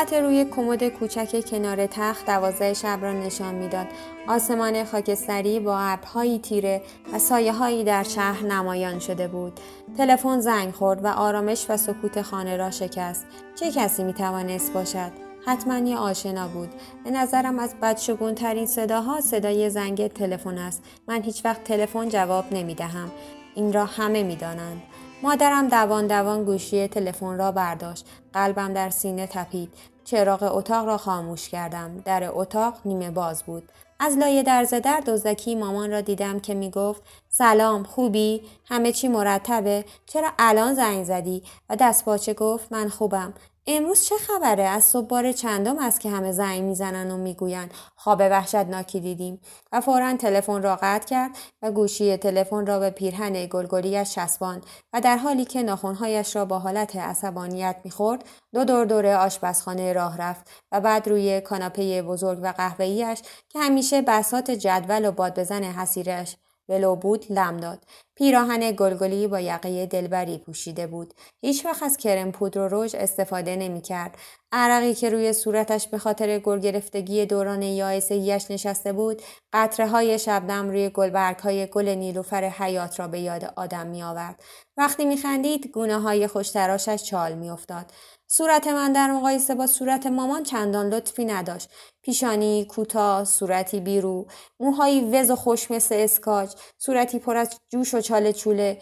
ساعت روی کمد کوچک کنار تخت دوازده شب را نشان می‌داد. آسمان خاکستری با ابرهایی تیره و سایه هایی در شهر نمایان شده بود. تلفن زنگ خورد و آرامش و سکوت خانه را شکست. چه کسی می توانست باشد؟ حتما یه آشنا بود. به نظرم از بدشگون ترین صداها صدای زنگ تلفن است. من هیچ وقت تلفن جواب نمی دهم این را همه می دانند. مادرم دوان دوان گوشی تلفن را برداشت. قلبم در سینه تپید. چراغ اتاق را خاموش کردم. در اتاق نیمه باز بود. از لایه درز در دزدکی مامان را دیدم که می گفت سلام خوبی؟ همه چی مرتبه؟ چرا الان زنگ زدی؟ و دست باچه گفت من خوبم. امروز چه خبره از صبح بار چندم است که همه زنگ می‌زنن و می‌گوین خواب وحشتناکی دیدیم و فورا تلفن را قطع کرد و گوشی تلفن را به پیرهن گلگلیاش چسباند و در حالی که ناخونهایش را با حالت عصبانیت می‌خورد دو دور دور آشپزخانه راه رفت و بعد روی کاناپه بزرگ و قهوه‌ایش که همیشه بسات جدول و باد بزن حسیرش ولو بود لم داد پیراهن گلگلی با یقه دلبری پوشیده بود هیچ وقت از کرم پودر و رژ استفاده نمی کرد عرقی که روی صورتش به خاطر گل گرفتگی دوران یائسگیش نشسته بود قطره های شبنم روی گلبرگ های گل نیلوفر حیات را به یاد آدم می آورد. وقتی می خندید گونه های خوشتراشش چال می افتاد. صورت من در مقایسه با صورت مامان چندان لطفی نداشت. پیشانی کوتاه، صورتی بیرو، موهایی وز و خوش مثل اسکاج، صورتی پر از جوش و چاله چوله،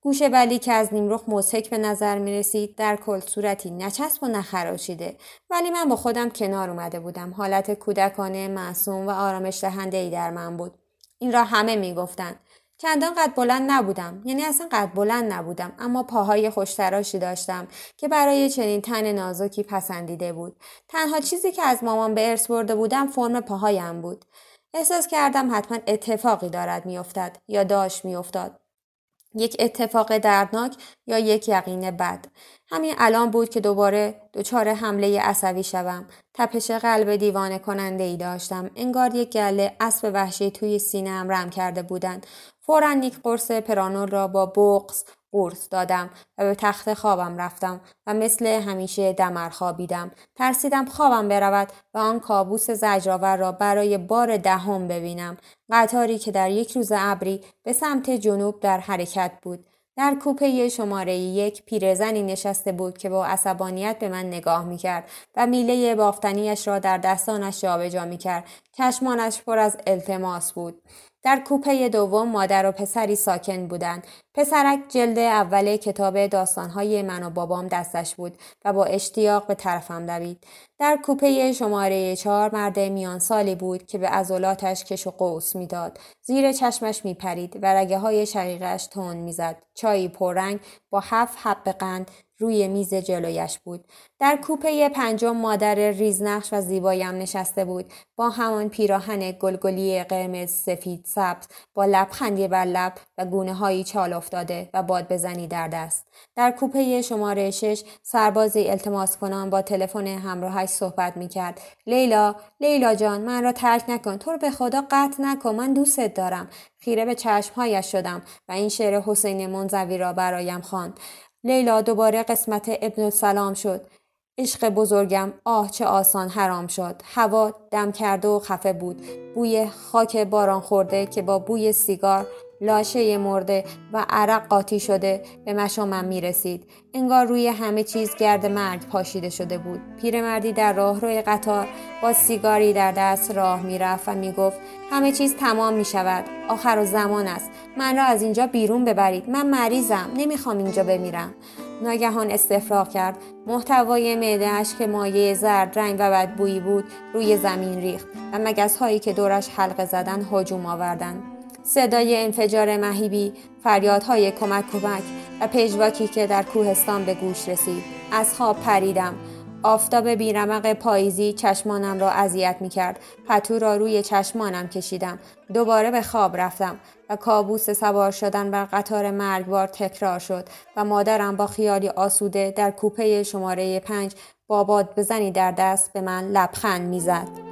گوش بلی که از نیمرخ مزهک به نظر می رسید در کل صورتی نچسب و نخراشیده ولی من با خودم کنار اومده بودم. حالت کودکانه معصوم و آرامش دهنده ای در من بود. این را همه می گفتند چندان قد بلند نبودم. یعنی اصلا قد بلند نبودم اما پاهای خوشتراشی داشتم که برای چنین تن نازکی پسندیده بود. تنها چیزی که از مامان به ارث برده بودم فرم پاهایم بود. احساس کردم حتما اتفاقی دارد میافتد یا داشت میافتاد. یک اتفاق دردناک یا یک یقین بد. همین الان بود که دوباره دچار حمله عصبی شوم. تپش قلب دیوانه کننده ای داشتم. انگار یک گله اسب وحشی توی سینهام رم کرده بودند. فورا یک قرص پرانول را با بغز قرص دادم و به تخت خوابم رفتم و مثل همیشه دمر خوابیدم. ترسیدم خوابم برود و آن کابوس زجرآور را برای بار دهم ببینم. قطاری که در یک روز ابری به سمت جنوب در حرکت بود. در کوپه شماره یک پیرزنی نشسته بود که با عصبانیت به من نگاه می‌کرد و میله بافتنیش را در دستانش جابجا می‌کرد چشمانش پر از التماس بود در کوپه دوم مادر و پسری ساکن بودند. پسرک جلد اول کتاب داستانهای من و بابام دستش بود و با اشتیاق به طرفم دوید. در کوپه شماره چهار مرد میان سالی بود که به عضلاتش کش و قوس می‌داد. زیر چشمش میپرید و رگه های شقیقش تون می‌زد. چایی پررنگ با هفت حب قند روی میز جلویش بود. در کوپه پنجم مادر ریزنقش و زیبایم نشسته بود با همان پیراهن گلگلی قرمز سفید سبز با لبخندی بر لب و گونه هایی چال افتاده و باد بزنی در دست. در کوپه شماره شش سربازی التماس کنان با تلفن همراهش صحبت می کرد. لیلا، لیلا جان من را ترک نکن تو رو به خدا قطع نکن من دوستت دارم. خیره به چشمهایش شدم و این شعر حسین منزوی را برایم خواند. لیلا دوباره قسمت ابن سلام شد. عشق بزرگم آه چه آسان حرام شد هوا دم کرده و خفه بود بوی خاک باران خورده که با بوی سیگار لاشه مرده و عرق قاطی شده به مشامم می رسید. انگار روی همه چیز گرد مرگ پاشیده شده بود. پیرمردی در راه روی قطار با سیگاری در دست راه می رفت و می گفت همه چیز تمام می شود. آخر و زمان است. من را از اینجا بیرون ببرید. من مریضم. نمی‌خوام اینجا بمیرم. ناگهان استفراغ کرد محتوای معدهاش که مایه زرد رنگ و بدبویی بود روی زمین ریخت و مگس هایی که دورش حلقه زدن هجوم آوردند صدای انفجار مهیبی فریادهای کمک کمک و پژواکی که در کوهستان به گوش رسید از خواب پریدم آفتاب بیرمق پاییزی چشمانم را اذیت می کرد. پتو را روی چشمانم کشیدم. دوباره به خواب رفتم و کابوس سوار شدن بر قطار مرگبار تکرار شد و مادرم با خیالی آسوده در کوپه شماره پنج با باد بزنی در دست به من لبخند می‌زد.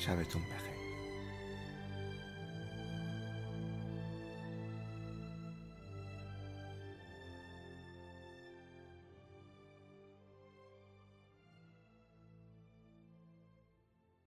شبتون بخیر.